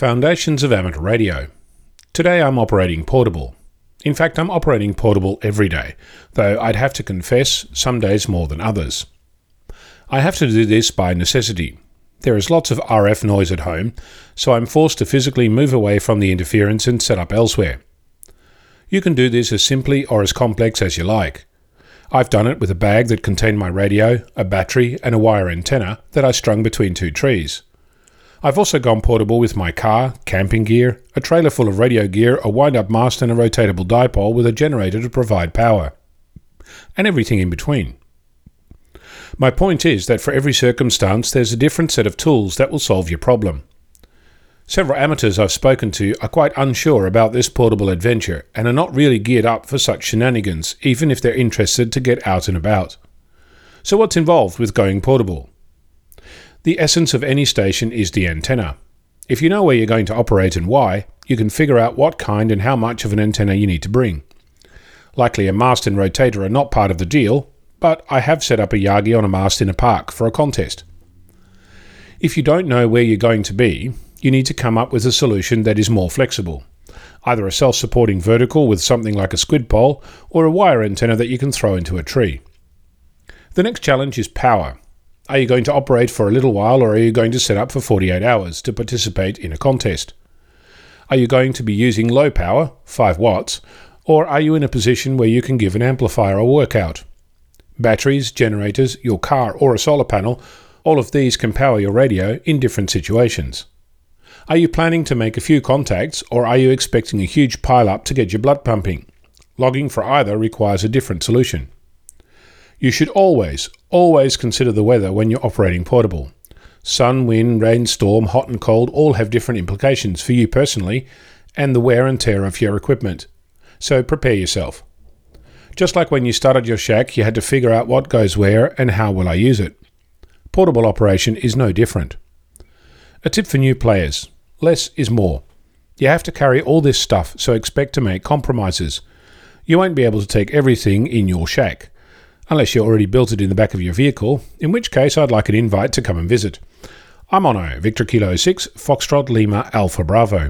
Foundations of Amateur Radio. Today I'm operating portable. In fact, I'm operating portable every day, though I'd have to confess, some days more than others. I have to do this by necessity. There is lots of RF noise at home, so I'm forced to physically move away from the interference and set up elsewhere. You can do this as simply or as complex as you like. I've done it with a bag that contained my radio, a battery, and a wire antenna that I strung between two trees. I've also gone portable with my car, camping gear, a trailer full of radio gear, a wind up mast, and a rotatable dipole with a generator to provide power. And everything in between. My point is that for every circumstance, there's a different set of tools that will solve your problem. Several amateurs I've spoken to are quite unsure about this portable adventure and are not really geared up for such shenanigans, even if they're interested to get out and about. So, what's involved with going portable? The essence of any station is the antenna. If you know where you're going to operate and why, you can figure out what kind and how much of an antenna you need to bring. Likely a mast and rotator are not part of the deal, but I have set up a Yagi on a mast in a park for a contest. If you don't know where you're going to be, you need to come up with a solution that is more flexible. Either a self supporting vertical with something like a squid pole, or a wire antenna that you can throw into a tree. The next challenge is power. Are you going to operate for a little while or are you going to set up for 48 hours to participate in a contest? Are you going to be using low power, 5 watts, or are you in a position where you can give an amplifier a workout? Batteries, generators, your car, or a solar panel, all of these can power your radio in different situations. Are you planning to make a few contacts or are you expecting a huge pile up to get your blood pumping? Logging for either requires a different solution. You should always, always consider the weather when you're operating portable. Sun, wind, rain, storm, hot and cold all have different implications for you personally and the wear and tear of your equipment. So prepare yourself. Just like when you started your shack, you had to figure out what goes where and how will I use it. Portable operation is no different. A tip for new players less is more. You have to carry all this stuff, so expect to make compromises. You won't be able to take everything in your shack unless you already built it in the back of your vehicle, in which case I'd like an invite to come and visit. I'm Onno, Victor Kilo 6, Foxtrot Lima Alpha Bravo.